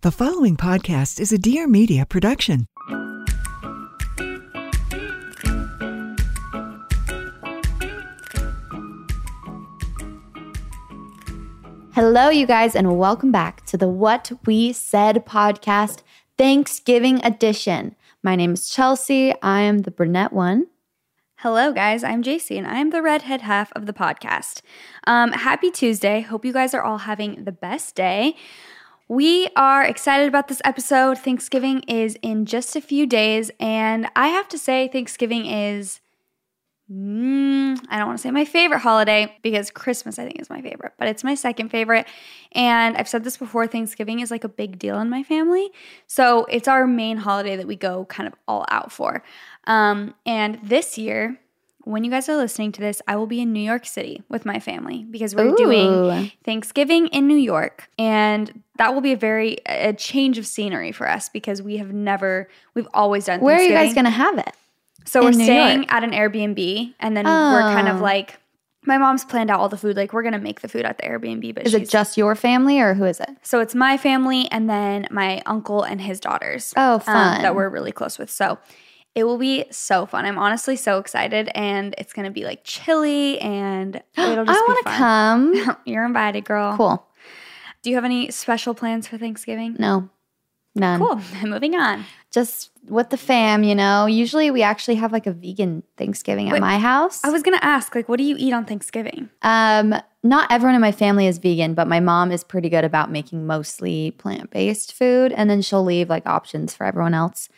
The following podcast is a Dear Media production. Hello, you guys, and welcome back to the What We Said podcast, Thanksgiving edition. My name is Chelsey. I am the brunette one. Hello, guys. I'm Jaci, and I am the redhead half of the podcast. Um, happy Tuesday. Hope you guys are all having the best day. We are excited about this episode. Thanksgiving is in just a few days, and I have to say, Thanksgiving is. Mm, I don't want to say my favorite holiday because Christmas I think is my favorite, but it's my second favorite. And I've said this before Thanksgiving is like a big deal in my family. So it's our main holiday that we go kind of all out for. Um, and this year, when you guys are listening to this, I will be in New York City with my family because we're Ooh. doing Thanksgiving in New York. And that will be a very a change of scenery for us because we have never we've always done Where are you guys going to have it? So we're New staying York? at an Airbnb and then we're kind of Oh. like my mom's planned out all the food. Like we're gonna make the food at the Airbnb, but Is it just your family or who is it? so it's my family and then my uncle and his daughters. Oh, um, fun. that we're really close with. So it will be so fun. I'm honestly so excited, and it's gonna be like chilly, and it'll just I be want to come. You're invited, girl. Cool. Do you have any special plans for Thanksgiving? No, none. Cool. Moving on. Just with the fam, you know. Usually we actually have like a vegan Thanksgiving at Wait, my house. I was gonna ask, like, what do you eat on Thanksgiving? Um, not everyone in my family is vegan, but my mom is pretty good about making mostly plant based food, and then she'll leave like options for everyone else.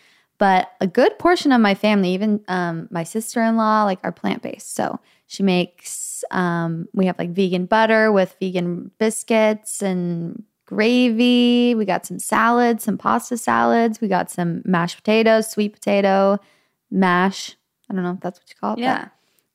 But a good portion of my family, even um, my sister in law, like are plant based. So she makes. Um, we have like vegan butter with vegan biscuits and gravy. We got some salads, some pasta salads. We got some mashed potatoes, sweet potato mash. I don't know if that's what you call it. Yeah.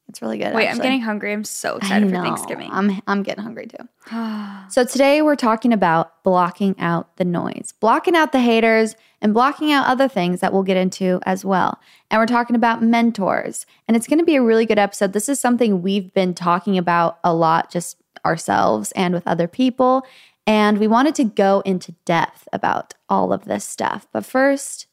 It's really good. Wait, I'm getting hungry. I'm so excited for. Thanksgiving. I'm I'm getting hungry too. Ah. so today we're talking about blocking out the noise, blocking out the haters, and blocking out other things that we'll get into as well. And we're talking about mentors, and it's going to be a really good episode. This is something we've been talking about a lot, just ourselves and with other people. And we wanted to go into depth about all of this stuff. But first,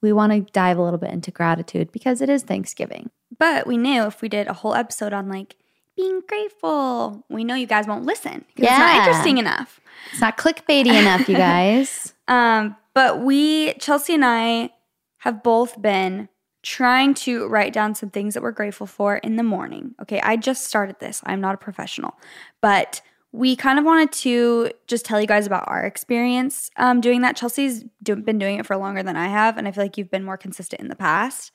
we want to dive a little bit into gratitude because it is Thanksgiving. But we knew if we did a whole episode on like being grateful, we know you guys won't listen because it's not interesting enough. It's not clickbaity enough, you guys. Um, but we, Chelsey and I, have both been trying to write down some things that we're grateful for in the morning. Okay, I just started this. I'm not a professional, but we kind of wanted to just tell you guys about our experience um, doing that. Chelsey's do- been doing it for longer than I have, and I feel like you've been more consistent in the past.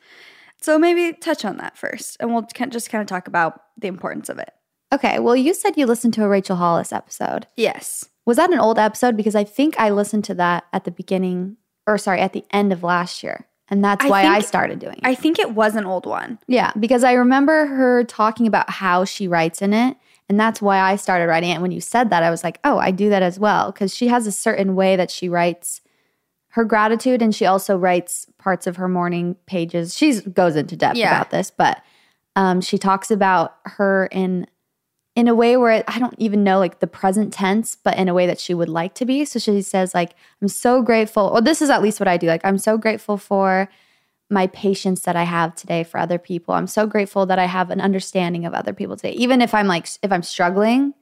So maybe touch on that first, and we'll just kind of talk about the importance of it. Okay, well, you said you listened to a Rachel Hollis episode. Yes. Was that an old episode? Because I think I listened to that at the beginning, or sorry, at the end of last year. And that's I why I think- started doing it. I think it was an old one. yeah, because I remember her talking about how she writes in it. And that's why I started writing it. And when you said that, I was like, oh, I do that as well. Because she has a certain way that she writes her gratitude. And she also writes parts of her morning pages. She goes into depth Yeah. about this, but um, she talks about her in in a way where it, I don't even know like the present tense, but in a way that she would like to be. So she says like, I'm so grateful. Well, this is at least what I do. Like, I'm so grateful for my patience that I have today for other people. I'm so grateful that I have an understanding of other people today. Even if I'm like if I'm struggling,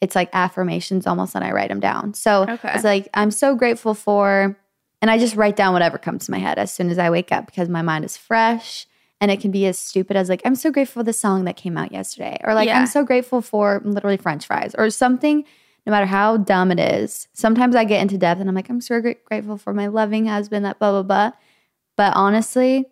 it's like affirmations almost and I write them down. So Okay. it's like I'm so grateful for And I just write down whatever comes to my head as soon as I wake up because my mind is fresh. And it can be as stupid as like, I'm so grateful for the song that came out yesterday. Or like, Yeah. I'm so grateful for literally French fries or something, no matter how dumb it is. Sometimes I get into depth and I'm like, I'm so gra- grateful for my loving husband, that blah, blah, blah. But honestly,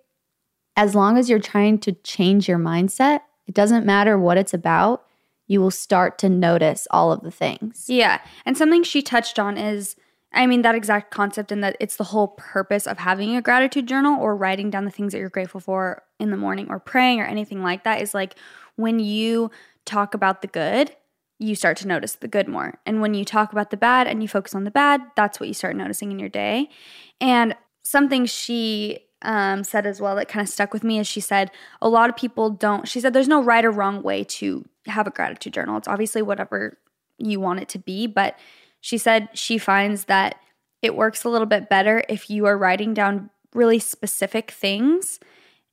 as long as you're trying to change your mindset, it doesn't matter what it's about, you will start to notice all of the things. Yeah. And something she touched on is, I mean, that exact concept, and that it's the whole purpose of having a gratitude journal or writing down the things that you're grateful for in the morning or praying or anything like that is like when you talk about the good, you start to notice the good more. And when you talk about the bad and you focus on the bad, that's what you start noticing in your day. And something she um, said as well that kind of stuck with me is she said a lot of people don't she said there's no right or wrong way to have a gratitude journal it's obviously whatever you want it to be but she said she finds that it works a little bit better if you are writing down really specific things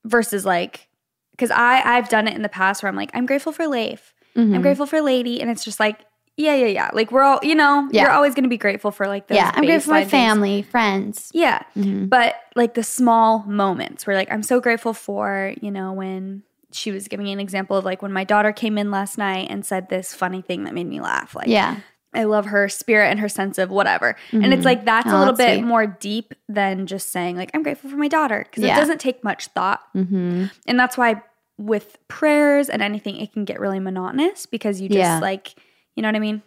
versus like because i i've done it in the past where i'm like i'm grateful for leif Mm-hmm. i'm grateful for lady and it's just like yeah yeah yeah like we're all you know Yeah. you're always going to be grateful for like those yeah, I'm grateful for my baseline things. family, friends. Yeah. Mhm. But like the small moments where like I'm so grateful for, you know, when she was giving me an example of like when my daughter came in last night and said this funny thing that made me laugh. Like yeah. I love her spirit and her sense of whatever. And it's Mhm. like that's Oh, a little that's bit sweet. more deep than just saying like I'm grateful for my daughter because Yeah. it doesn't take much thought. Mm-hmm. And that's why with prayers and anything it can get really monotonous because you just Yeah. like, you know what I mean?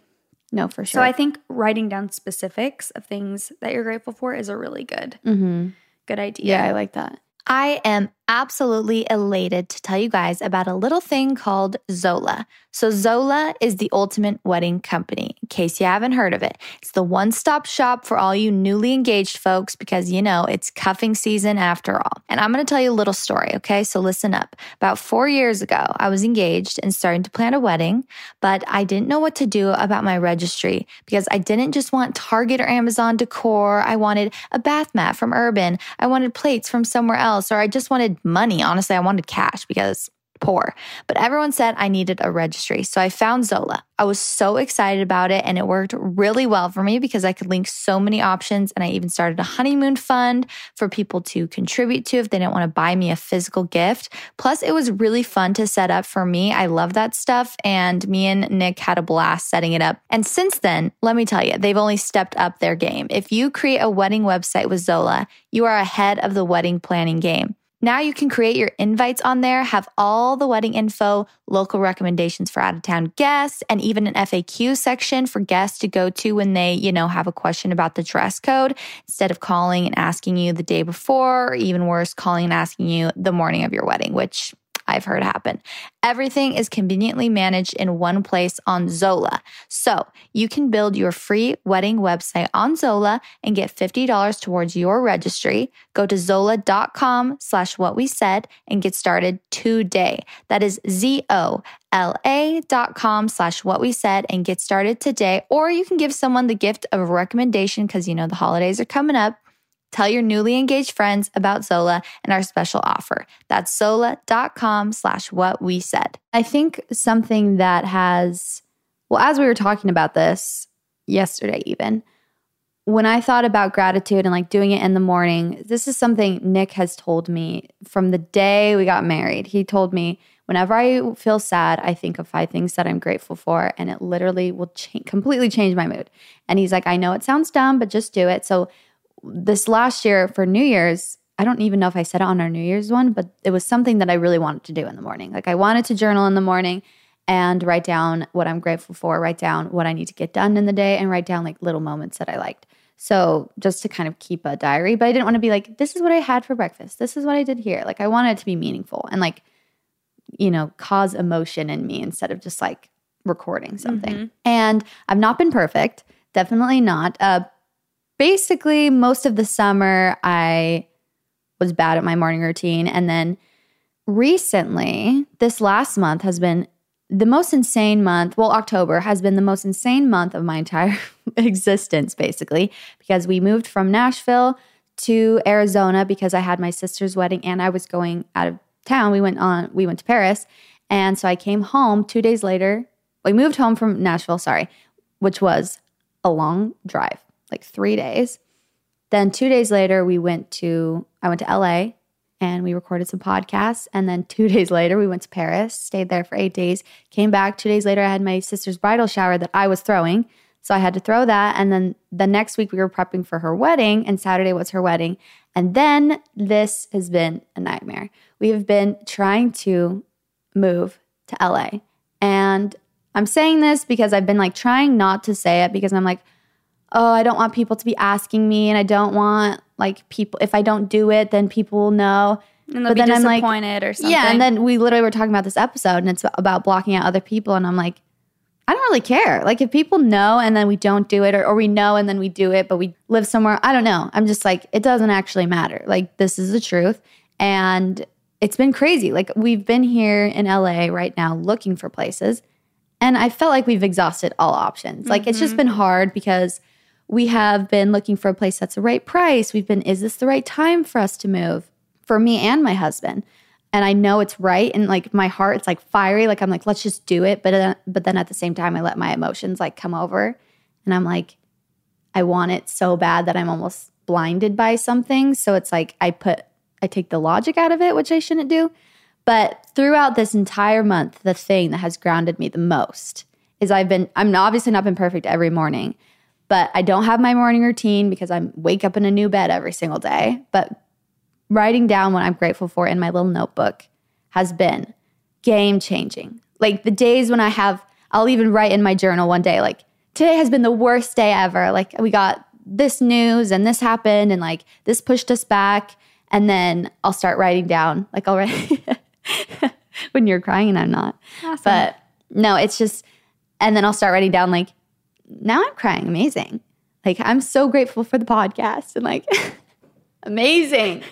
No, for sure. So. I think writing down specifics of things that you're grateful for is a really good mm-hmm. good idea. Yeah, I like that. I am absolutely elated to tell you guys about a little thing called Zola. So, Zola is the ultimate wedding company, in case you haven't heard of it. It's the one stop shop for all you newly engaged folks because, you know, it's cuffing season after all. And I'm going to tell you a little story, okay? So, listen up. About four years ago, I was engaged and starting to plan a wedding, but I didn't know what to do about my registry because I didn't just want Target or Amazon decor. I wanted a bath mat from Urban. I wanted plates from somewhere else, or I just wanted money. Honestly, I wanted cash because poor. But everyone said I needed a registry. So I found Zola. I was so excited about it and it worked really well for me because I could link so many options. And I even started a honeymoon fund for people to contribute to if they didn't want to buy me a physical gift. Plus, it was really fun to set up for me. I love that stuff. And me and Nick had a blast setting it up. And since then, let me tell you, they've only stepped up their game. If you create a wedding website with Zola, you are ahead of the wedding planning game. Now you can create your invites on there, have all the wedding info, local recommendations for out of town guests, and even an FAQ section for guests to go to when they, you know, have a question about the dress code instead of calling and asking you the day before, or even worse, calling and asking you the morning of your wedding, which I've heard happen. Everything is conveniently managed in one place on Zola. So you can build your free wedding website on Zola and get $50 towards your registry. Go to zola.com slash what we said and get started today. That is Z-O-L-A dot com slash what we said and get started today. Or you can give someone the gift of a recommendation because you know the holidays are coming up. Tell your newly engaged friends about Zola and our special offer. That's zola.com slash what we said. I think something that has, well, as we were talking about this yesterday, even when I thought about gratitude and like doing it in the morning, this is something Nick has told me from the day we got married. He told me whenever I feel sad, I think of five things that I'm grateful for, and it literally will cha- completely change my mood. And he's like, I know it sounds dumb, but just do it. So this last year for New Year's, I don't even know if I said it on our New Year's one, but it was something that I really wanted to do in the morning. Like I wanted to journal in the morning and write down what I'm grateful for, write down what I need to get done in the day, and write down like little moments that I liked. So just to kind of keep a diary, but I didn't want to be like, this is what I had for breakfast. This is what I did here. Like I wanted it to be meaningful and like, you know, cause emotion in me instead of just like recording something. And I've not been perfect, definitely not. Uh, basically, most of the summer, I was bad at my morning routine. And then recently, this last month has been the most insane month. Well, October has been the most insane month of my entire existence, basically, because we moved from Nashville to Arizona because I had my sister's wedding and I was going out of town. We went on, we went to Paris. And so I came home two days later. We moved home from Nashville, sorry, which was a long drive, like three days. Then two days later, we went to, I went to LA and we recorded some podcasts. And then two days later, we went to Paris, stayed there for eight days, came back. Two days later, I had my sister's bridal shower that I was throwing. So I had to throw that. And then the next week, we were prepping for her wedding, and Saturday was her wedding. And then this has been a nightmare. We have been trying to move to LA. And I'm saying this because I've been like trying not to say it because I'm like, oh, I don't want people to be asking me and I don't want like people if I don't do it, then people will know. And they'll be then I'm like- disappointed or something. Yeah, and then we literally were talking about this episode and it's about blocking out other people and I'm like I don't really care. Like if people know and then we don't do it or, or we know and then we do it but we live somewhere, I don't know. I'm just like it doesn't actually matter. Like this is the truth and it's been crazy. Like we've been here in LA right now looking for places and I felt like we've exhausted all options. Like it's just mm-hmm. been hard because we have been looking for a place that's the right price. We've been, is this the right time for us to move? For me and my husband. And I know it's right. And like my heart, it's like fiery. Like I'm like, let's just do it. But then, but then at the same time, I let my emotions like come over. And I'm like, I want it so bad that I'm almost blinded by something. So it's like I put, I take the logic out of it, which I shouldn't do. But throughout this entire month, the thing that has grounded me the most is I've been, I'm obviously not been perfect every morning, but I don't have my morning routine because I wake up in a new bed every single day. But writing down what I'm grateful for in my little notebook has been game changing. Like the days when I have, I'll even write in my journal one day, like, today has been the worst day ever. Like, we got this news and this happened and like this pushed us back. And then I'll start writing down, like, already when you're crying and I'm not. But no, it's just, and then I'll start writing down, like, now I'm crying. Amazing. Like, I'm so grateful for the podcast and like, amazing.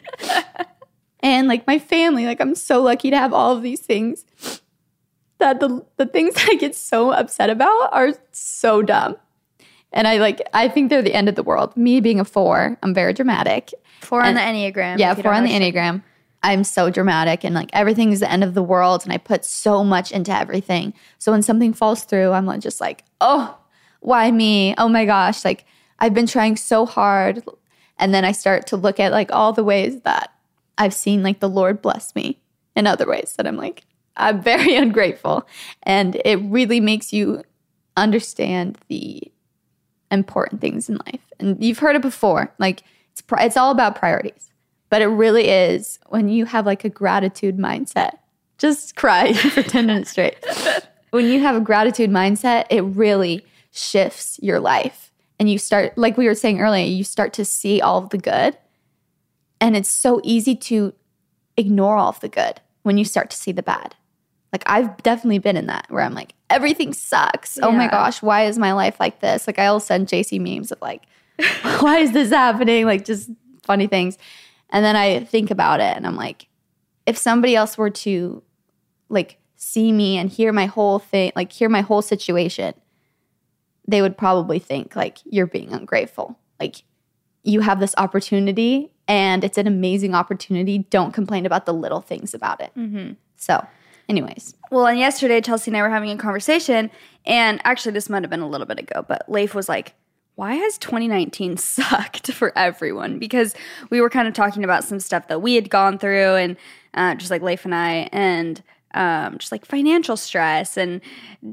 and like my family, like, I'm so lucky to have all of these things that the, the things I get so upset about are so dumb. And I like, I think they're the end of the world. Me being a four, I'm very dramatic. four on the Enneagram. Yeah, four on the. Enneagram. I'm so dramatic and like everything is the end of the world and I put so much into everything. So when something falls through, I'm just like, oh, why me? Oh my gosh. Like I've been trying so hard. And then I start to look at like all the ways that I've seen like the Lord bless me in other ways that I'm like, I'm very ungrateful. And it really makes you understand the important things in life. And you've heard it before. Like it's it's all about priorities. But it really is when you have like a gratitude mindset. Just cry for 10 minutes straight. When you have a gratitude mindset, it really shifts your life. And you start like we were saying earlier, you start to see all of the good. And it's so easy to ignore all of the good when you start to see the bad. Like I've definitely been in that where I'm like, everything sucks. Oh my gosh, why is my life like this? Like I'll send Jaci memes of like, why is this happening? Like just funny things. And then I think about it and I'm like, if somebody else were to like see me and hear my whole thing, like hear my whole situation, they would probably think like you're being ungrateful. Like you have this opportunity and it's an amazing opportunity. Don't complain about the little things about it. So, anyways, Well, and yesterday Chelsey and I were having a conversation, and actually this might have been a little bit ago, but Leif was like, "Why has 2019 sucked for everyone?" Because we were kind of talking about some stuff that we had gone through, and uh, just like Leif and I, and um, just like financial stress, and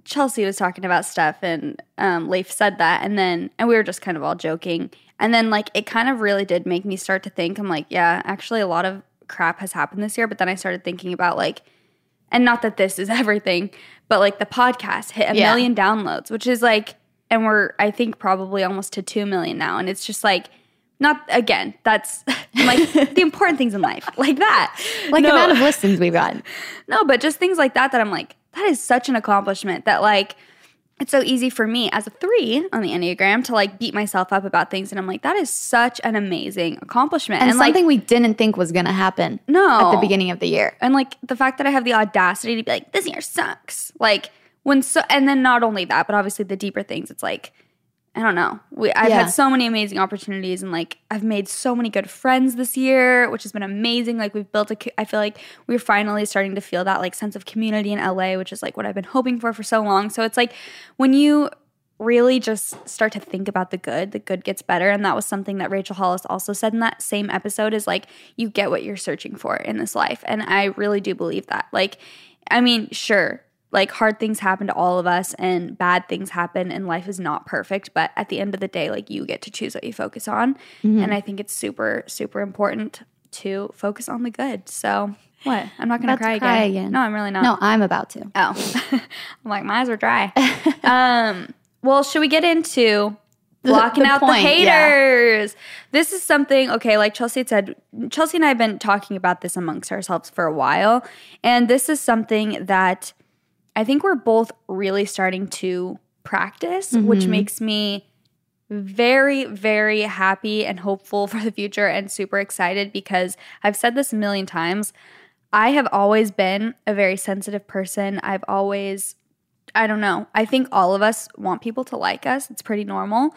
Chelsey was talking about stuff, and um, Leif said that, and then and we were just kind of all joking, and then like it kind of really did make me start to think. I'm like, yeah, actually, a lot of crap has happened this year, but then I started thinking about like and not that this is everything, but like the podcast hit a Yeah. million downloads, which is like, and we're I think probably almost to two million now, and it's just like, not again. That's like the important things in life, like that, like no, the amount of listens we've gotten. no, but just things like that that I'm like, that is such an accomplishment that like. It's so easy for me as a three on the Enneagram to like beat myself up about things. And I'm like, that is such an amazing accomplishment. And, like, something we didn't think was to happen No. at the beginning of the year. and like the fact that I have the audacity to be like, this year sucks. Like when so, and then not only that, but obviously the deeper things. It's like, I don't know. We, I've Yeah. had so many amazing opportunities, and like I've made so many good friends this year, which has been amazing. Like we've built a I feel like we're finally starting to feel that like sense of community in LA, which is like what I've been hoping for for so long. So it's like when you really just start to think about the good, the good gets better. And that was something that Rachel Hollis also said in that same episode is like, you get what you're searching for in this life. And I really do believe that. Like, I mean, sure, like hard things happen to all of us and bad things happen and life is not perfect but at the end of the day like you get to choose what you focus on mm-hmm. and i think it's super super important to focus on the good so what i'm not gonna cry, cry again. again. no i'm really not no i'm about to oh i'm like my eyes are dry um well should we get into blocking the out point, the haters. Yeah. This is something, okay, like Chelsey had said, Chelsey and I have been talking about this amongst ourselves for a while. And this is something that I think we're both really starting to practice, mm-hmm. which makes me very, very happy and hopeful for the future and super excited because I've said this a million times. I have always been a very sensitive person. I've always, I don't know, I think all of us want people to like us. It's pretty normal.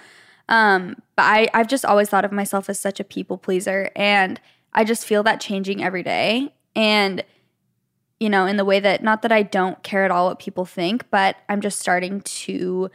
Um, but I, I've just always thought of myself as such a people pleaser. And I just feel that changing every day. And you know, in the way that not that I don't care at all what people think, but I'm just starting to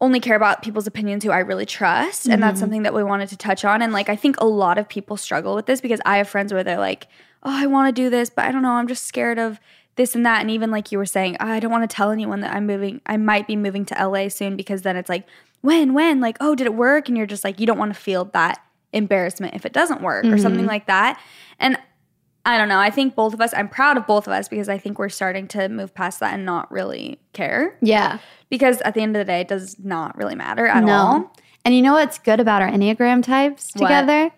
only care about people's opinions who I really trust. And mm-hmm. that's something that we wanted to touch on. And like, I think a lot of people struggle with this because I have friends where they're like, oh, I want to do this, but I don't know, I'm just scared of this and that. And even like you were saying, oh, I don't want to tell anyone that I'm moving, I might be moving to LA soon because then it's like, when, when? Like, oh, did it work? And you're just like, you don't want to feel that embarrassment if it doesn't work mm-hmm. or something like that. And I don't know. I think both of us, I'm proud of both of us because I think we're starting to move past that and not really care. Yeah. Because at the end of the day, it does not really matter at no. all. And you know what's good about our Enneagram types together? What?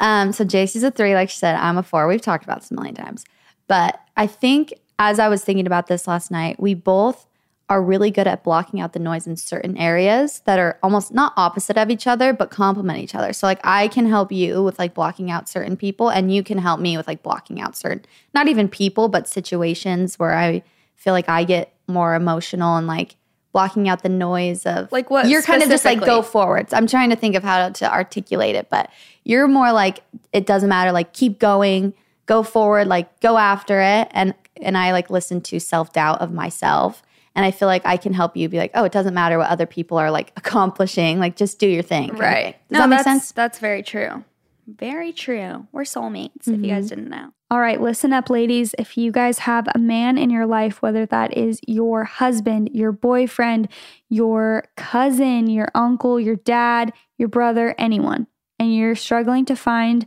Um, so Jaci's a three, like she said, I'm a four. We've talked about this a million times. But I think as I was thinking about this last night, we both are really good at blocking out the noise in certain areas that are almost not opposite of each other but complement each other. So like I can help you with like blocking out certain people and you can help me with like blocking out certain not even people but situations where I feel like I get more emotional and like blocking out the noise of like what you're kind of just like go forwards. I'm trying to think of how to articulate it, but you're more like it doesn't matter like keep going, go forward, like go after it and and I like listen to self-doubt of myself and I feel like I can help you be like, oh, it doesn't matter what other people are like accomplishing. Like, just do your thing. Right. Does no, that make sense? That's very true. Very true. We're soulmates, mm-hmm. if you guys mm-hmm. didn't know. All right, listen up, ladies. If you guys have a man in your life, whether that is your husband, your boyfriend, your cousin, your uncle, your dad, your brother, anyone, and you're struggling to find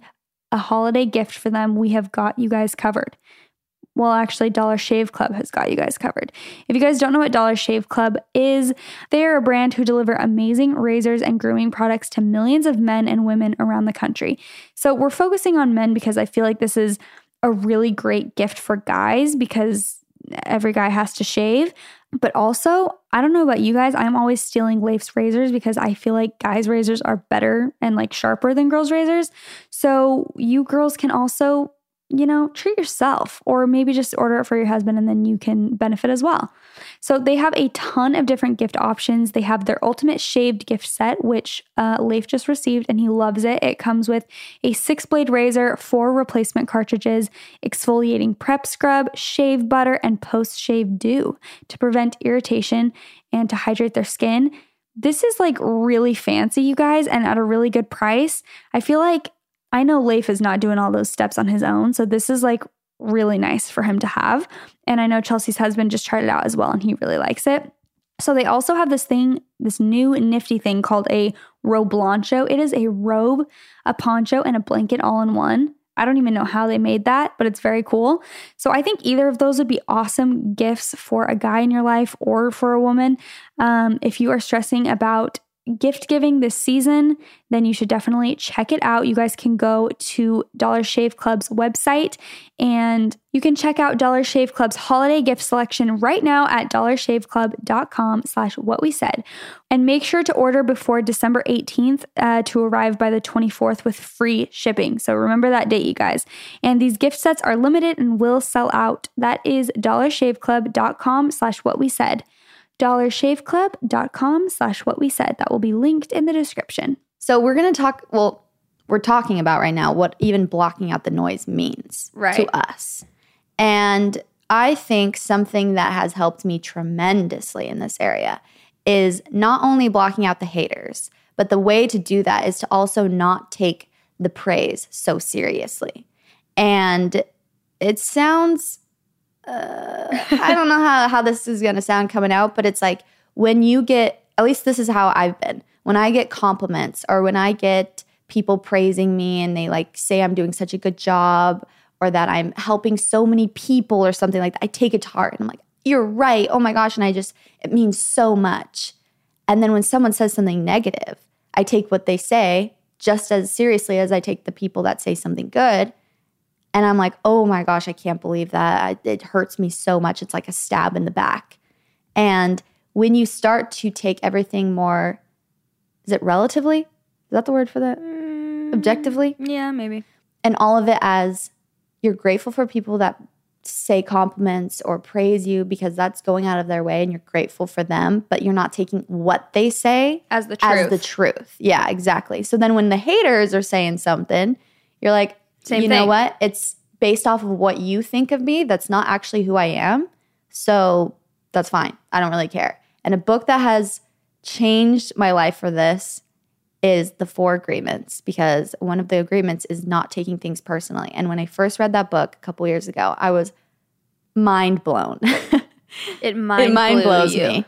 a holiday gift for them, we have got you guys covered well, actually, Dollar Shave Club has got you guys covered. If you guys don't know what Dollar Shave Club is, they are a brand who deliver amazing razors and grooming products to millions of men and women around the country. So we're focusing on men because I feel like this is a really great gift for guys because every guy has to shave. But also, I don't know about you guys, I'm always stealing Leif's razors because I feel like guys' razors are better and like sharper than girls' razors. So you girls can also you know, treat yourself or maybe just order it for your husband and then you can benefit as well. So they have a ton of different gift options. They have their ultimate shaved gift set, which uh, Leif just received and he loves it. It comes with a six blade razor, four replacement cartridges, exfoliating prep scrub, shave butter, and post shave dew to prevent irritation and to hydrate their skin. This is like really fancy, you guys, and at a really good price. I feel like I know Leif is not doing all those steps on his own. So this is like really nice for him to have. And I know Chelsey's husband just tried it out as well and he really likes it. So they also have this thing, this new nifty thing called a roblancho. It is a robe, a poncho, and a blanket all in one. I don't even know how they made that, but it's very cool. So I think either of those would be awesome gifts for a guy in your life or for a woman. Um, if you are stressing about gift giving this season, then you should definitely check it out. You guys can go to Dollar Shave Club's website and you can check out Dollar Shave Club's holiday gift selection right now at dollarshaveclub.com slash what we said. And make sure to order before December 18th uh, to arrive by the 24th with free shipping. So remember that date, you guys. And these gift sets are limited and will sell out. That is dollarshaveclub.com slash what we said dollarshaveclub.com slash what we said. That will be linked in the description. So we're going to talk, well, we're talking about right now what even blocking out the noise means right. to us. And I think something that has helped me tremendously in this area is not only blocking out the haters, but the way to do that is to also not take the praise so seriously. And it sounds, uh, I don't know how, how this is going to sound coming out, but it's like when you get, at least this is how I've been, when I get compliments or when I get people praising me and they like say I'm doing such a good job or that I'm helping so many people or something like that, I take it to heart and I'm like, you're right. Oh my gosh. And I just, it means so much. And then when someone says something negative, I take what they say just as seriously as I take the people that say something good. And I'm like, oh my gosh, I can't believe that. It hurts me so much. It's like a stab in the back. And when you start to take everything more, is it relatively? Is that the word for that? Mm, Objectively? Yeah, maybe. And all of it as you're grateful for people that say compliments or praise you because that's going out of their way and you're grateful for them, but you're not taking what they say As the truth. as the truth. Yeah, exactly. So then when the haters are saying something, you're like, Same you know what? It's based off of what you think of me. That's not actually who I am. So that's fine. I don't really care. And a book that has changed my life for this is the four agreements because one of the agreements is not taking things personally. And when I first read that book a couple years ago, I was mind blown. It mind, it mind blows you. me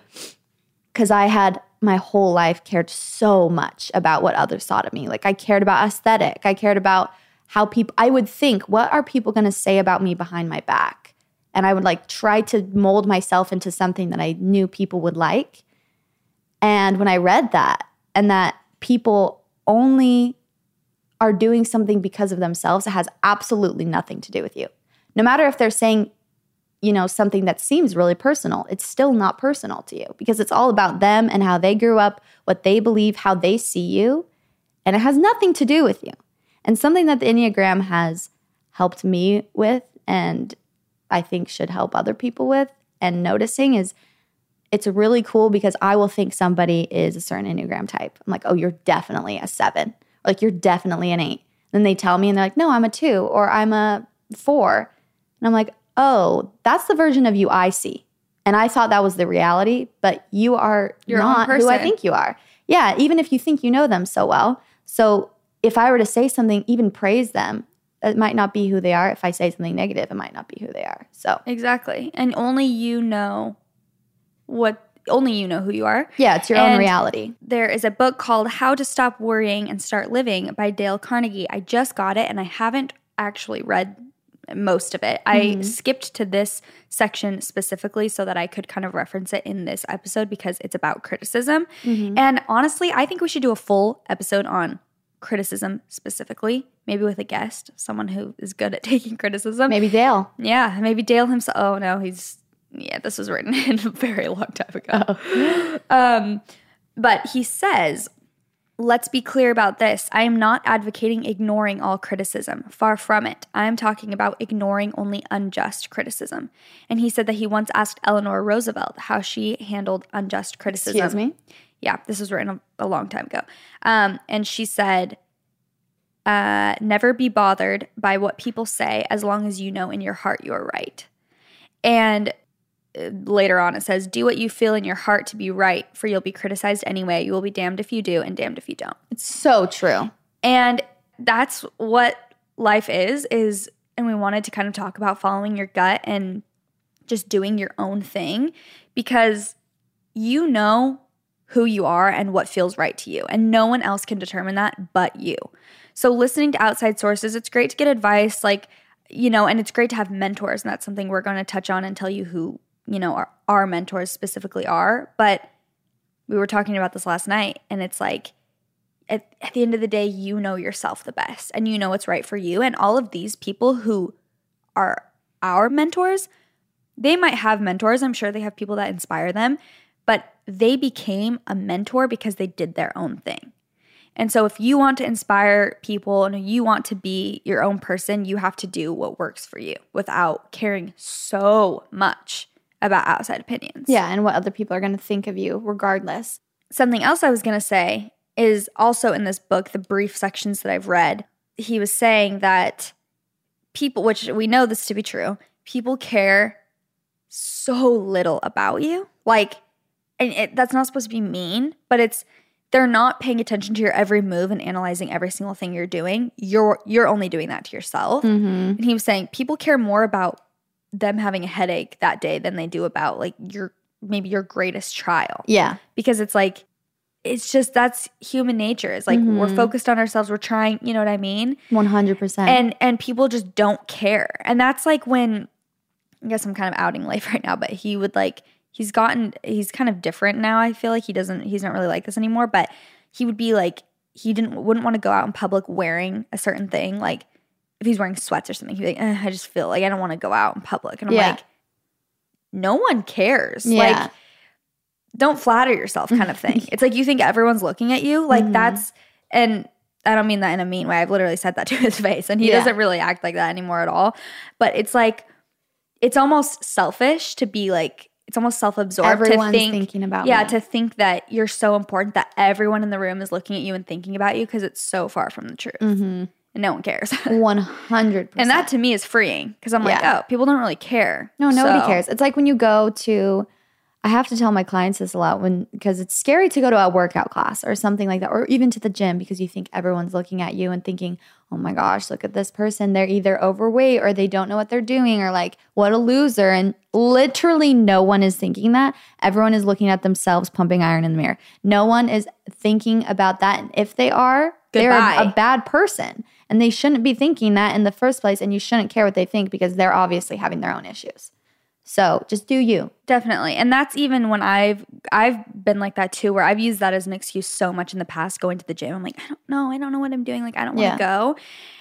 because I had my whole life cared so much about what others thought of me. Like I cared about aesthetic. I cared about how people. I would think, what are people going to say about me behind my back? And I would like try to mold myself into something that I knew people would like. And when I read that, and that people only are doing something because of themselves, it has absolutely nothing to do with you. No matter if they're saying you know, something that seems really personal, it's still not personal to you because it's all about them and how they grew up, what they believe, how they see you. And it has nothing to do with you. And something that the Enneagram has helped me with and I think should help other people with and noticing is it's really cool because I will think somebody is a certain Enneagram type. I'm like, oh, you're definitely a seven. Or like, you're definitely an eight. Then they tell me and they're like, no, I'm a two or I'm a four. And I'm like, oh, that's the version of you I see. And I thought that was the reality, but you are Your not who I think you are. Yeah, even if you think you know them so well. So if I were to say something, even praise them, it might not be who they are. If I say something negative, it might not be who they are. So Exactly. And only you know what only you know who you are. yeah, it's your own reality. There is a book called How to Stop Worrying and Start Living by Dale Carnegie. I just got it and I haven't actually read most of it. I mm-hmm. skipped to this section specifically so that I could kind of reference it in this episode because it's about criticism. Mm-hmm. And honestly, I think we should do a full episode on criticism specifically, maybe with a guest, someone who is good at taking criticism. Maybe Dale. Yeah, maybe Dale himself. Oh no, he's yeah. This was written in a very long time ago. Um, but he says, "Let's be clear about this. I am not advocating ignoring all criticism. Far from it. I am talking about ignoring only unjust criticism." And he said that he once asked Eleanor Roosevelt how she handled unjust criticism. Excuse me. Yeah, this was written a, a long time ago. Um, and she said, uh, never be bothered by what people say as long as you know in your heart you're right. And uh, later on it says, do what you feel in your heart to be right, for you'll be criticized anyway. You will be damned if you do and damned if you don't. It's so true. And that's what life is is and we wanted to kind of talk about following your gut and just doing your own thing because you know who you are and what feels right to you and no one else can determine that but you. So listening to outside sources, it's great to get advice like you know, and it's great to have mentors and that's something we're going to touch on and tell you who, you know, our, our mentors specifically are, but we were talking about this last night and it's like at, at the end of the day, you know yourself the best and you know what's right for you. And all of these people who are our mentors, they might have mentors. I'm sure they have people that inspire them, but they became a mentor because they did their own thing. And so if you want to inspire people and you want to be your own person, you have to do what works for you without caring so much about outside opinions. Yeah, and what other people are going to think of you regardless. Something else I was going to say is also in this book, the brief sections that I've read, he was saying that people, which we know this to be true, people care so little about you. Like, and it, that's not supposed to be mean, but it's they're not paying attention to your every move and analyzing every single thing you're doing. You're you're only doing that to yourself. Mm-hmm. And he was saying people care more about them having a headache that day than they do about like your maybe your greatest trial Yeah. because it's like it's just that's human nature. It's like we're Mhm. focused on ourselves. We're trying, you know what I mean? 100%. and and people just don't care and that's like when i guess i'm kind of outing Leif right now but he would like he's gotten he's kind of different now i feel like he doesn't he's not really like this anymore but he would be like he didn't wouldn't want to go out in public wearing a certain thing like if he's wearing sweats or something he'd be like eh, i just feel like i don't want to go out in public and i'm Yeah. like no one cares Yeah. like don't flatter yourself kind of thing it's like you think everyone's looking at you like Mhm. that's and I don't mean that in a mean way. I've literally said that to his face, and he Yeah. doesn't really act like that anymore at all. But it's like, it's almost selfish to be like, it's almost self-absorbed Everyone's to think, thinking about yeah, me. to think that you're so important that everyone in the room is looking at you and thinking about you because it's so far from the truth, Mhm. and no one cares. 100%. and that to me is freeing because I'm like, oh, people don't really care. No, nobody So- cares. It's like when you go to, I have to tell my clients this a lot when, because it's scary to go to a workout class or something like that, or even to the gym because you think everyone's looking at you and thinking, oh my gosh, look at this person. They're either overweight or they don't know what they're doing or like, what a loser. And literally no one is thinking that. Everyone is looking at themselves pumping iron in the mirror. No one is thinking about that. And if they are, they're a, a bad person. And they shouldn't be thinking that in the first place. And you shouldn't care what they think because they're obviously having their own issues. So just do you. Definitely. And that's even when I've I've been like that too where I've used that as an excuse so much in the past going to the gym. I'm like, I don't know, I don't know what I'm doing. Like I don't want Yeah. to go.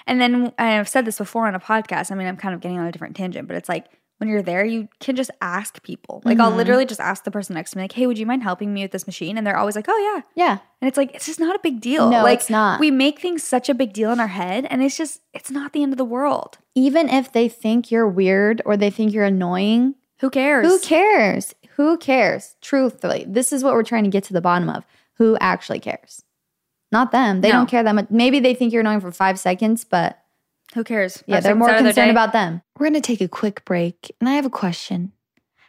And then I've said this before on a podcast. I mean, I'm kind of getting on a different tangent, but it's like when you're there, you can just ask people. Like I'll Mhm. literally just ask the person next to me, like, hey, would you mind helping me with this machine? And they're always like, Oh yeah. Yeah. And it's like, it's just not a big deal. No, like it's not. we make things such a big deal in our head and it's just it's not the end of the world. Even if they think you're weird or they think you're annoying, Who cares? who cares? Who cares? Truthfully, this is what we're trying to get to the bottom of. Who actually cares? Not them. They No. don't care that much. Maybe they think you're annoying for five seconds, but Who cares? yeah, they're more out of their concerned about them. We're going to take a quick break, and I have a question.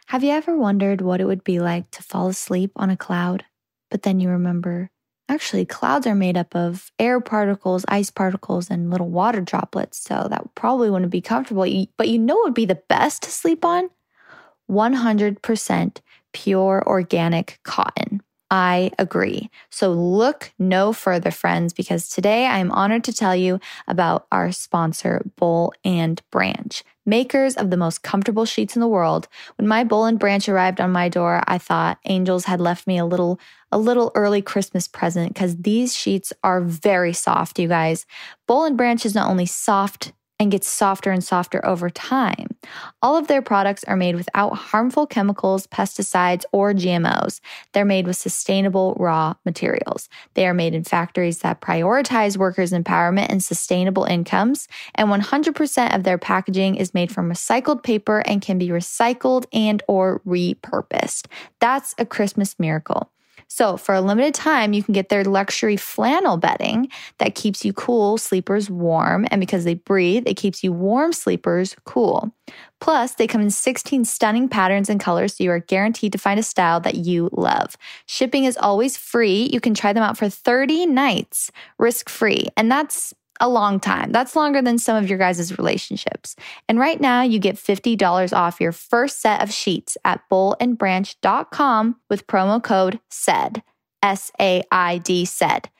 Have you ever wondered what it would be like to fall asleep on a cloud? But then you remember, actually, clouds are made up of air particles, ice particles, and little water droplets, so that probably wouldn't be comfortable. But you know what would be the best to sleep on? 100% pure organic cotton. I agree. So look no further, friends, because today I am honored to tell you about our sponsor, Boll and Branch, makers of the most comfortable sheets in the world. When my Boll and Branch arrived on my door, I thought angels had left me a little a little early Christmas present because these sheets are very soft, you guys. Boll and Branch is not only soft and gets softer and softer over time. All of their products are made without harmful chemicals, pesticides, or GMOs. They're made with sustainable raw materials. They are made in factories that prioritize workers' empowerment and sustainable incomes. And 100% of their packaging is made from recycled paper and can be recycled and or repurposed. That's a Christmas miracle. So, for a limited time, you can get their luxury flannel bedding that keeps you cool sleepers warm. And because they breathe, it keeps you warm sleepers cool. Plus, they come in 16 stunning patterns and colors, so you are guaranteed to find a style that you love. Shipping is always free. You can try them out for 30 nights risk free. And that's a long time. That's longer than some of your guys' relationships. And right now, you get $50 off your first set of sheets at bollandbranch.com with promo code SAID. S A I D SAID.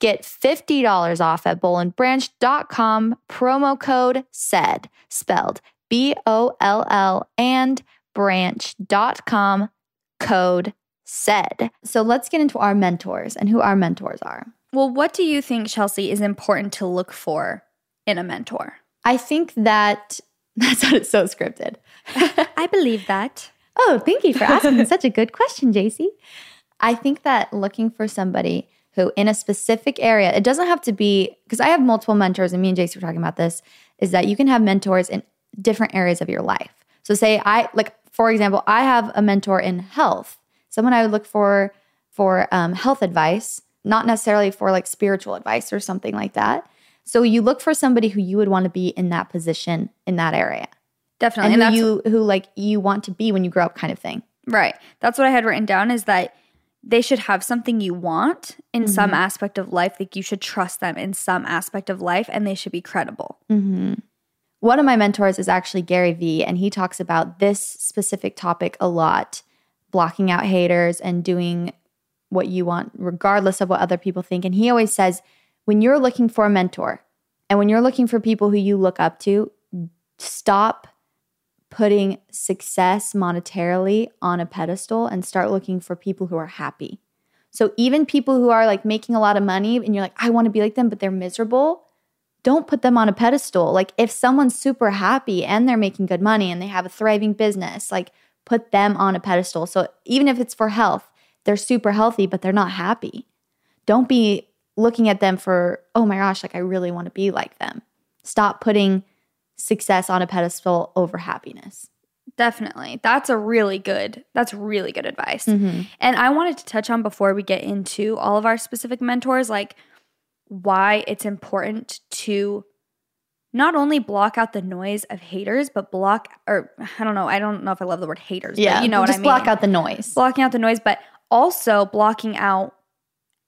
Get $50 off at bollandbranch.com, promo code SAID, spelled B O L L and branch.com, code SAID. So let's get into our mentors and who our mentors are. Well, what do you think, Chelsey, is important to look for in a mentor? I think that that's what it's so scripted. I believe that. Oh, thank you for asking such a good question, Jaci. I think that looking for somebody who, in a specific area, it doesn't have to be because I have multiple mentors, and me and Jaci were talking about this, is that you can have mentors in different areas of your life. So, say I like, for example, I have a mentor in health, someone I would look for for um, health advice, not necessarily for like spiritual advice or something like that. So, you look for somebody who you would want to be in that position in that area Definitely. and And, who that's you who like you want to be when you grow up kind of thing Right. That's what I had written down is that they should have something you want in mm-hmm. some aspect of life. Like you should trust them in some aspect of life and they should be credible. Mm-hmm. One of my mentors is actually Gary Vee, and he talks about this specific topic a lot blocking out haters and doing what you want, regardless of what other people think. And he always says, when you're looking for a mentor and when you're looking for people who you look up to, stop putting success monetarily on a pedestal and start looking for people who are happy. So even people who are like making a lot of money and you're like, I want to be like them, but they're miserable, don't put them on a pedestal. Like if someone's super happy and they're making good money and they have a thriving business, like put them on a pedestal. So even if it's for health, they're super healthy, but they're not happy. Don't be looking at them for, oh my gosh, like I really want to be like them. Stop putting success on a pedestal over happiness. Definitely. That's a really good, that's really good advice. Mm-hmm. And I wanted to touch on before we get into all of our specific mentors, like why it's important to not only block out the noise of haters, but block, or I don't know, I don't know if I love the word haters, but you know what just I mean. block out the noise. blocking out the noise, but also blocking out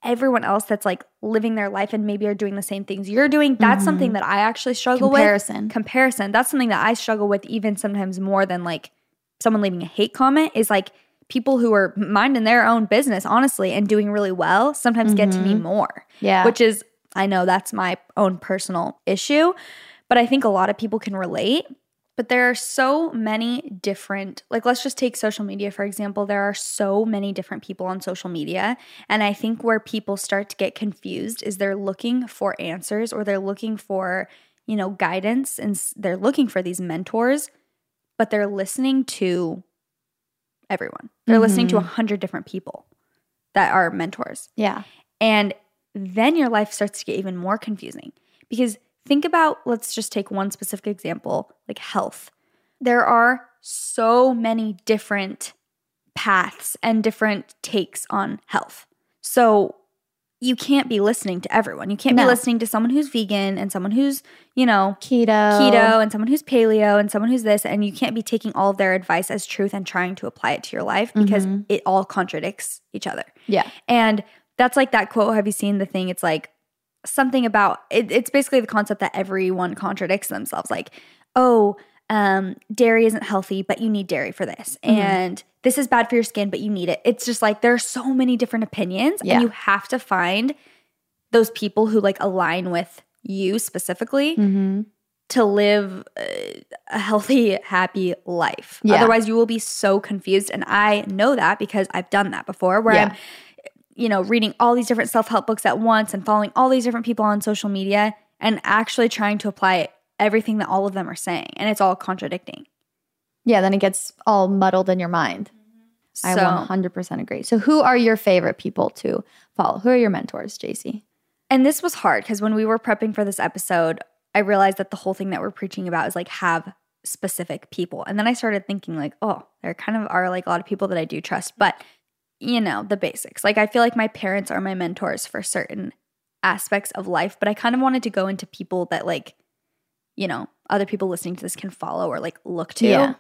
everyone else that's like living their life and maybe are doing the same things you're doing. That's something mm-hmm. that I actually struggle with. Comparison. with. Comparison. That's something that I struggle with even sometimes more than like someone leaving a hate comment is like people who are minding their own business, honestly, and doing really well sometimes get to me mm-hmm. more. Yeah. Which is, I know that's my own personal issue, but I think a lot of people can relate. But there are so many different, like, let's just take social media, for example. There are so many different people on social media. And I think where people start to get confused is they're looking for answers or they're looking for, you know, guidance and they're looking for these mentors, but they're listening to everyone. They're listening to a mm-hmm. hundred different people that are mentors. yeah. And then your life starts to get even more confusing because think about, let's just take one specific example like health. There are so many different paths and different takes on health. So you can't be listening to everyone. You can't be listening to someone who's vegan and someone who's, you know, Keto. keto and someone who's paleo and someone who's this and you can't be taking all of their advice as truth and trying to apply it to your life because mm-hmm. it all contradicts each other. Yeah. And that's like that quote. Have you seen the thing? It's like something about it, it's basically the concept that everyone contradicts themselves. Like, oh, um, dairy isn't healthy, but you need dairy for this. And this is bad for your skin, but you need it. It's just like there are so many different opinions, Yeah. and you have to find those people who like align with you specifically Mm-hmm. to live uh, a healthy, happy life. Yeah. Otherwise, you will be so confused. And I know that because I've done that before where Yeah. I'm, you know, reading all these different self help books at once and following all these different people on social media and actually trying to apply everything that all of them are saying. And it's all contradicting. Yeah. Then it gets all muddled in your mind. Mm-hmm. I 100% agree. So, who are your favorite people to follow? Who are your mentors, Jaci? And this was hard because when we were prepping for this episode, I realized that the whole thing that we're preaching about is like have specific people. And then I started thinking, like, oh, there kind of are like a lot of people that I do trust, but you know, the basics. Like, I feel like my parents are my mentors for certain aspects of life, but I kind of wanted to go into people that, like, you know, other people listening to this can follow or like look to. Yeah.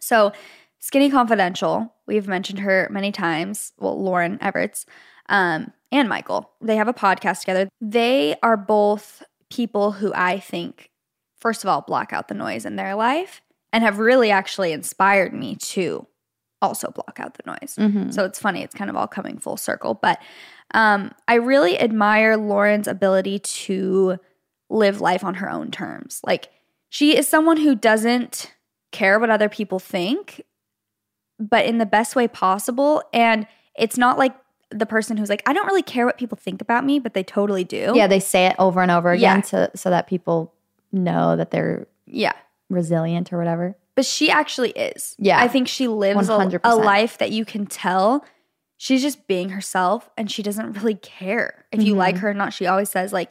So, Skinny Confidential, we've mentioned her many times. Well, Lauren Evarts um, and Michael, they have a podcast together. They are both people who I think, first of all, block out the noise in their life and have really actually inspired me to also block out the noise. Mm-hmm. So it's funny, it's kind of all coming full circle. But um, I really admire Lauren's ability to live life on her own terms. Like, she is someone who doesn't care what other people think, but in the best way possible. And it's not like the person who's like, I don't really care what people think about me, but they totally do. Yeah. They say it over and over again Yeah. so, so that people know that they're Yeah. resilient or whatever. But she actually is. Yeah. I think she lives a, a life that you can tell she's just being herself and she doesn't really care if you Mm-hmm. like her or not. She always says, like,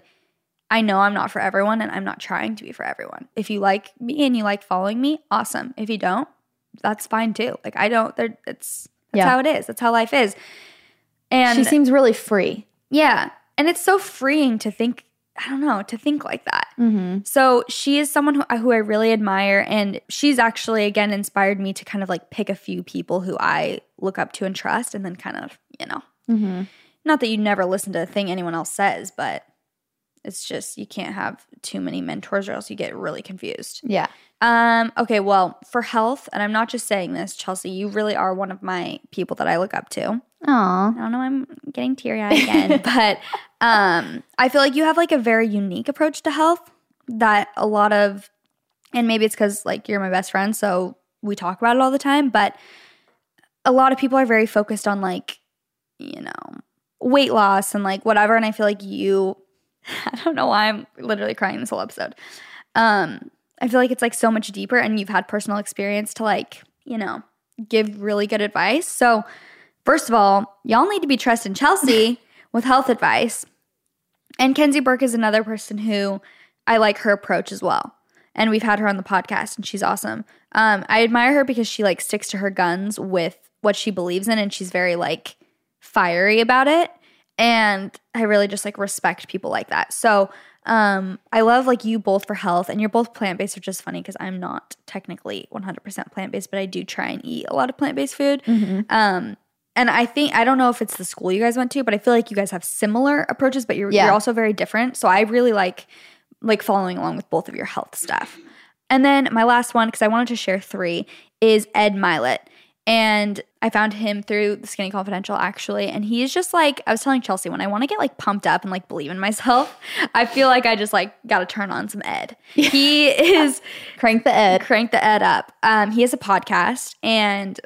I know I'm not for everyone and I'm not trying to be for everyone. If you like me and you like following me, awesome. If you don't, that's fine too. Like I don't there it's that's Yeah. how it is. That's how life is. And she seems really free. yeah. And it's so freeing to think I don't know, to think like that. Mm-hmm. So she is someone who, who I really admire. And she's actually, again, inspired me to kind of like pick a few people who I look up to and trust and then kind of, you know, mm-hmm. not that you never listen to a thing anyone else says, but it's just you can't have too many mentors or else you get really confused. Yeah. Um, okay, well, for health, and I'm not just saying this, Chelsey, you really are one of my people that I look up to. Aw. I don't know, I'm getting teary eyed again, but um, I feel like you have like a very unique approach to health that a lot of, and maybe it's because like you're my best friend, so we talk about it all the time, but a lot of people are very focused on like, you know, weight loss and like whatever. And I feel like you, I don't know why I'm literally crying this whole episode. Um, I feel like it's like so much deeper and you've had personal experience to like, you know, give really good advice. So, first of all, y'all need to be trusting Chelsey with health advice. And Kenzie Burke is another person who I like her approach as well. And we've had her on the podcast and she's awesome. Um, I admire her because she like sticks to her guns with what she believes in and she's very like fiery about it. And I really just like respect people like that. So um, I love like you both for health and you're both plant based, which is funny because I'm not technically 100% plant based, but I do try and eat a lot of plant based food. Um, and I think I don't know if it's the school you guys went to, but I feel like you guys have similar approaches, but you're Yeah. you're also very different. So I really like like following along with both of your health stuff. And then my last one, because I wanted to share three, is Ed Mylett. And I found him through the Skinny Confidential actually. And he is just like, I was telling Chelsey, when I want to get like pumped up and like believe in myself, I feel like I just like got to turn on some Ed. He is Crank the ed. crank the Ed up. Um, he has a podcast and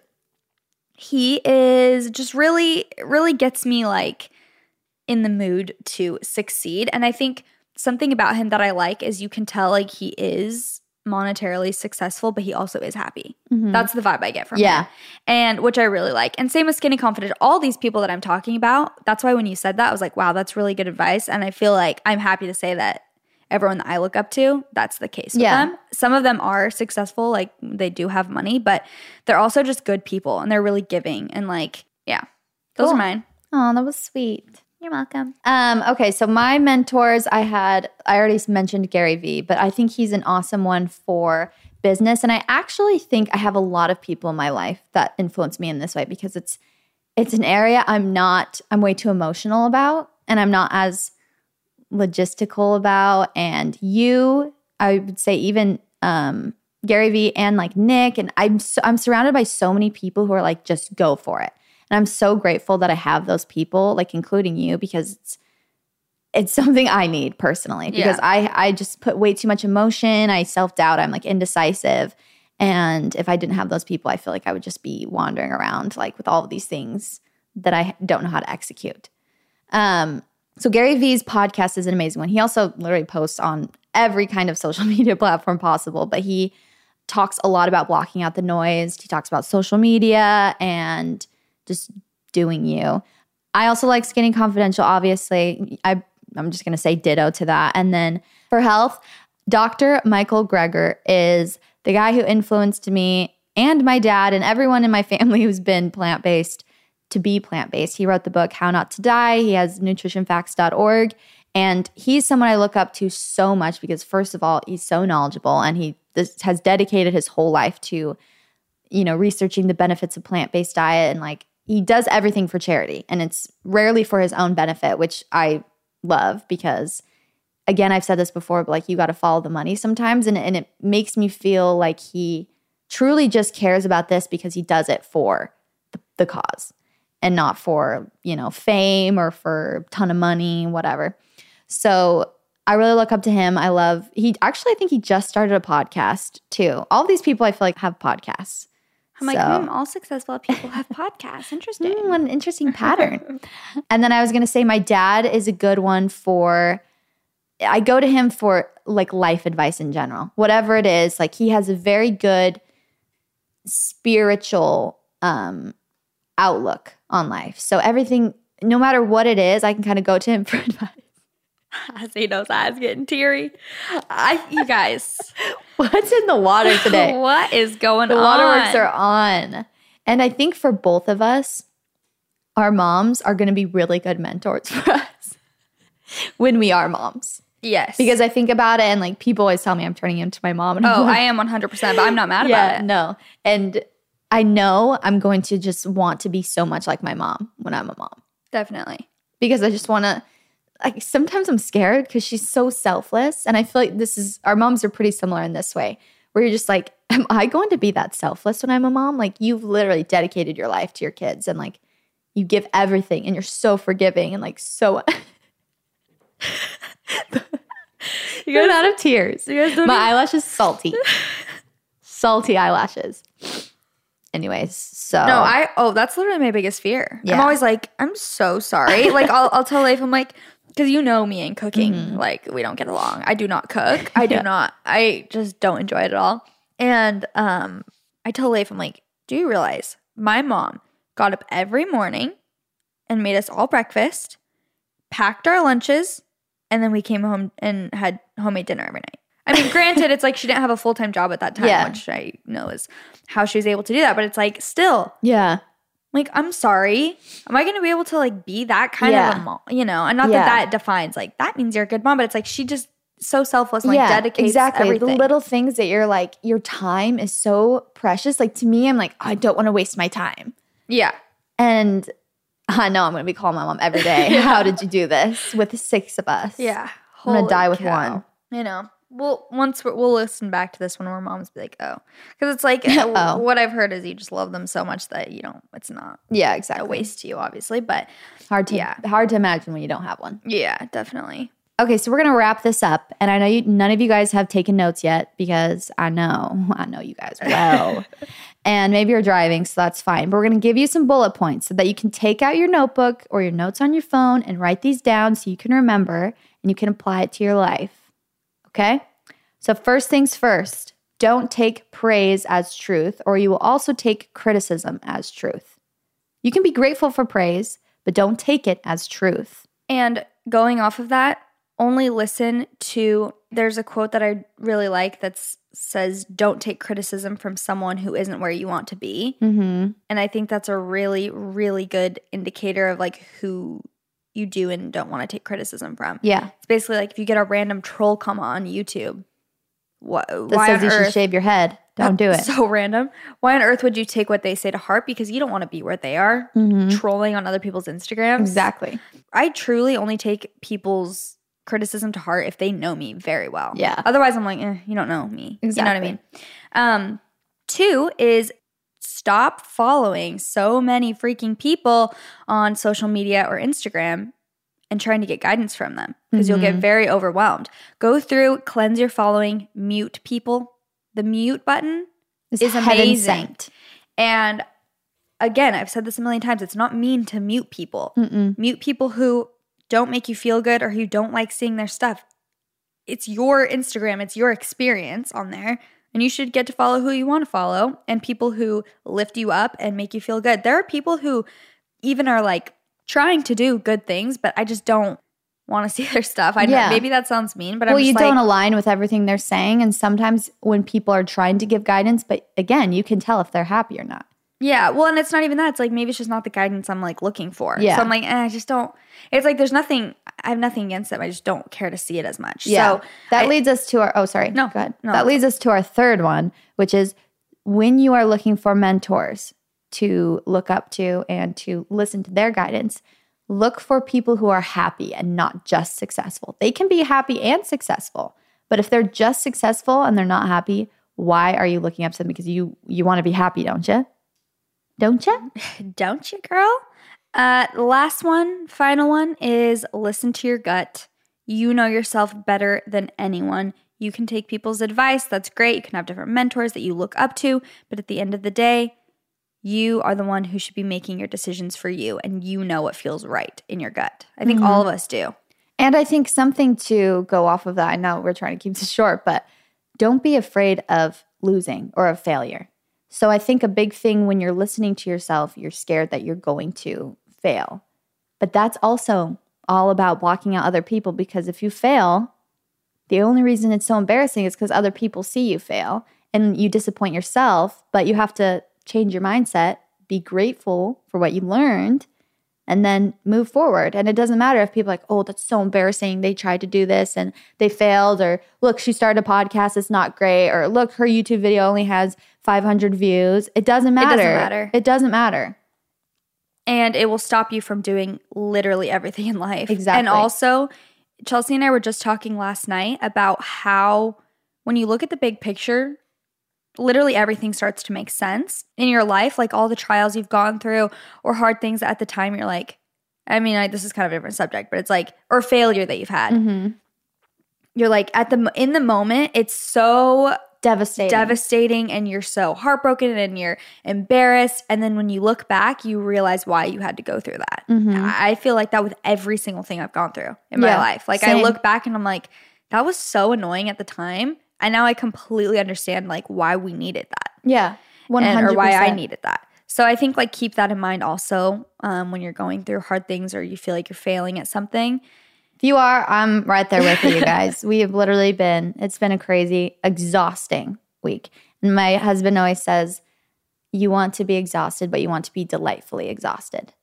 he is just really, really gets me like in the mood to succeed. And I think something about him that I like is you can tell like he is monetarily successful, but he also is happy. Mm-hmm. That's the vibe I get from Yeah. him. And which I really like. And same with Skinny Confident. All these people that I'm talking about, that's why when you said that, I was like, wow, that's really good advice. And I feel like I'm happy to say that everyone that I look up to, that's the case with Yeah. them. Some of them are successful, like they do have money, but they're also just good people and they're really giving. And like, yeah, those Cool. are mine. Oh, that was sweet. You're welcome. Um, okay, so my mentors, I had, I already mentioned Gary Vee, but I think he's an awesome one for business. And I actually think I have a lot of people in my life that influence me in this way because it's it's an area I'm not, I'm way too emotional about and I'm not as logistical about. And you, I would say even um Gary Vee and like Nick, and I'm so, I'm surrounded by so many people who are like just go for it. And I'm so grateful that I have those people, like including you, because it's it's something I need personally. Because Yeah. I I just put way too much emotion. I self doubt. I'm like indecisive. And if I didn't have those people, I feel like I would just be wandering around like with all of these things that I don't know how to execute. Um, so Gary Vee's podcast is an amazing one. He also literally posts on every kind of social media platform possible, but he talks a lot about blocking out the noise. He talks about social media and just doing you. I also like Skinny Confidential, obviously. I, I'm just going to say ditto to that. And then for health, Dr. Michael Greger is the guy who influenced me and my dad and everyone in my family who's been plant based to be plant based. He wrote the book How Not to Die. He has nutritionfacts.org. And he's someone I look up to so much because, first of all, he's so knowledgeable and he has dedicated his whole life to, you know, researching the benefits of plant based diet. And like, he does everything for charity and it's rarely for his own benefit, which I love because, again, I've said this before, but like, you got to follow the money sometimes. And, and it makes me feel like he truly just cares about this because he does it for the, the cause and not for you know fame or for ton of money whatever. So i really look up to him. I love he actually i think he just started a podcast too. All these people i feel like have podcasts I'm like, So- hmm, all successful people have podcasts. Interesting. Hmm, what an interesting pattern and then i was going to say my dad is a good one for i go to him for like life advice in general whatever it is like he has a very good spiritual um outlook on life so everything no matter what it is i can kind of go to him for advice I see those eyes getting teary. I, you guys, what's in the water today what is going the on? waterworks are on and i think for both of us our moms are going to be really good mentors for us when we are moms Yes. because I think about it and like people always tell me I'm turning into my mom. And I'm oh, like, I am 100%, but I'm not mad yeah, about it. no. And I know I'm going to just want to be so much like my mom when I'm a mom Definitely. because I just want to. Like sometimes I'm scared because she's so selfless, and I feel like this is our moms are pretty similar in this way, where you're just like, am I going to be that selfless when I'm a mom? Like you've literally dedicated your life to your kids, and like you give everything, and you're so forgiving and like so. you got out of tears. You guys My eyelashes salty, salty eyelashes. Anyways, so No, I oh, that's literally my biggest fear. I'm always like, I'm so sorry. like I'll I'll tell Leif, I'm like, because you know me and cooking, like we don't get along. I do not cook. I do Mm-hmm. Yeah. not. I just don't enjoy it at all. And um, I tell Leif, I'm like, do you realize my mom got up every morning and made us all breakfast, packed our lunches, and then we came home and had homemade dinner every night. I mean, granted, it's like she didn't have a full time job at that time, Yeah. which I know is how she was able to do that. But it's like still, yeah, like i'm sorry am i going to be able to like be that kind Yeah. of a mom you know and not Yeah. that that defines like that means you're a good mom but it's like she just so selfless and like yeah, dedicates exactly. everything The little things that you're like, your time is so precious. Like to me, I'm like, I don't want to waste my time, yeah and I know I'm going to be calling my mom every day. How did you do this with six of us? yeah I'm gonna die with cow. one. you know well once we're, we'll listen back to this when our moms be like oh because it's like uh, Oh. what i've heard is you just love them so much that you don't it's not yeah, a exactly. waste to you obviously but Hard to Yeah. hard to imagine when you don't have one. yeah definitely Okay, so we're gonna wrap this up, and I know you, none of you guys have taken notes yet because I know I know you guys well, and maybe you're driving, so that's fine. But we're gonna give you some bullet points so that you can take out your notebook or your notes on your phone and write these down so you can remember and you can apply it to your life. Okay, so first things first, don't take praise as truth, or you will also take criticism as truth. You can be grateful for praise, but don't take it as truth. And going off of that, only listen to there's a quote that I really like that says don't take criticism from someone who isn't where you want to be. Mm-hmm. And I think that's a really really good indicator of like who you do and don't want to take criticism from. Yeah. It's basically like if you get a random troll come on YouTube, what that why says you should shave your head. Don't do it. So random. Why on earth would you take what they say to heart? Because you don't want to be where they are, Mhm. trolling on other people's Instagrams. Exactly. I truly only take people's criticism to heart if they know me very well. Yeah. Otherwise, I'm like, eh, you don't know me. You know what I mean? Um, two is stop following so many freaking people on social media or Instagram and trying to get guidance from them because you'll Mm-hmm. get very overwhelmed. Go through, cleanse your following, mute people. The mute button It's is amazing. And again, I've said this a million times. It's not mean to mute people. Mm-mm. Mute people who don't make you feel good or who don't like seeing their stuff. It's your Instagram, it's your experience on there. And you should get to follow who you want to follow and people who lift you up and make you feel good. There are people who even are like trying to do good things, but I just don't want to see their stuff. I know Yeah. maybe that sounds mean, but well, you just don't align with everything they're saying. And sometimes when people are trying to give guidance, but again, you can tell if they're happy or not. Yeah, well, and it's not even that. It's like maybe it's just not the guidance I'm like looking for. Yeah. So I'm like, eh, I just don't. It's like there's nothing. I have nothing against them. I just don't care to see it as much. Yeah. So that I- leads us to our, oh, sorry. No, go ahead. no, that leads us to our third one, which is when you are looking for mentors to look up to and to listen to their guidance, look for people who are happy and not just successful. They can be happy and successful, but if they're just successful and they're not happy, why are you looking up to them? Because you you want to be happy, don't you? Don't you? don't you, girl? Uh, last one, final one is listen to your gut. You know yourself better than anyone. You can take people's advice. That's great. You can have different mentors that you look up to. But at the end of the day, you are the one who should be making your decisions for you. And you know what feels right in your gut. I think all of us do. And I think something to go off of that, I know we're trying to keep this short, but don't be afraid of losing or of failure. So I think a big thing when you're listening to yourself, you're scared that you're going to fail. But that's also all about blocking out other people because if you fail, the only reason it's so embarrassing is because other people see you fail and you disappoint yourself, but you have to change your mindset, be grateful for what you learned, and then move forward. And it doesn't matter if people are like, oh, that's so embarrassing. They tried to do this and they failed, or look, she started a podcast, it's not great, or look, her YouTube video only has 500 views. It doesn't matter. It doesn't matter. It doesn't matter. And it will stop you from doing literally everything in life. Exactly. And also, Chelsey and I were just talking last night about how when you look at the big picture, literally everything starts to make sense in your life, like all the trials you've gone through or hard things at the time you're like, I mean, I, this is kind of a different subject, but it's like or failure that you've had. Mm-hmm. You're like at the in the moment, it's so Devastating. devastating and you're so heartbroken and you're embarrassed and then when you look back you realize why you had to go through that Mhm. i feel like that with every single thing i've gone through in my life like i look back and i'm like that was so annoying at the time and now i completely understand like why we needed that yeah. 100%. and, or why i needed that so i think like keep that in mind also um, when you're going through hard things or you feel like you're failing at something If you are, I'm right there with you guys. we have literally been, it's been a crazy, exhausting week. And my husband always says, you want to be exhausted, but you want to be delightfully exhausted.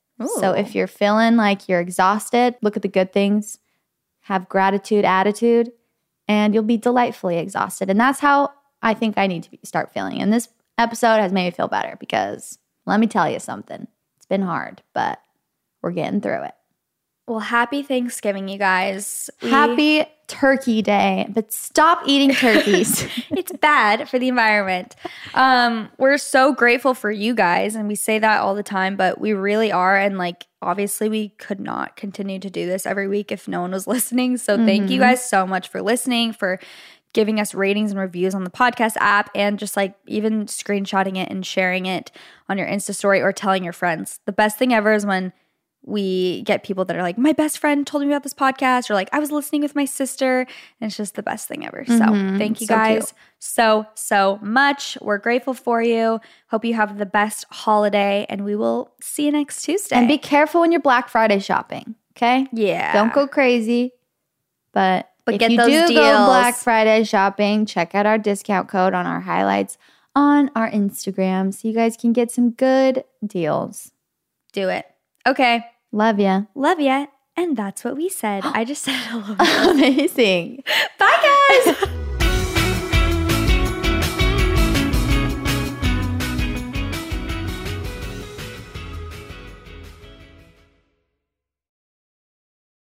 So if you're feeling like you're exhausted, look at the good things, have gratitude, attitude, and you'll be delightfully exhausted. And that's how I think I need to be, start feeling. And this episode has made me feel better because let me tell you something. It's been hard, but we're getting through it. Well happy thanksgiving you guys We- Happy Turkey Day, but stop eating turkeys. it's bad for the environment. Um, we're so grateful for you guys, and we say that all the time, but we really are. And like, obviously, we could not continue to do this every week if no one was listening. So, thank you guys so much for listening, for giving us ratings and reviews on the podcast app, and just like even screenshotting it and sharing it on your Insta story or telling your friends. The best thing ever is when we get people that are like, my best friend told me about this podcast, or like, I was listening with my sister. And it's just the best thing ever. So Mhm. thank you So cute. guys so, so much. We're grateful for you. Hope you have the best holiday, and we will see you next Tuesday. and be careful when you're Black Friday shopping, okay? yeah. Don't go crazy. But, But if get you those do go deals. Black Friday shopping, check out our discount code on our highlights on our Instagram so you guys can get some good deals. do it. Okay. Love ya. Love ya. And that's what we said. I just said it all over. Amazing. Bye, guys.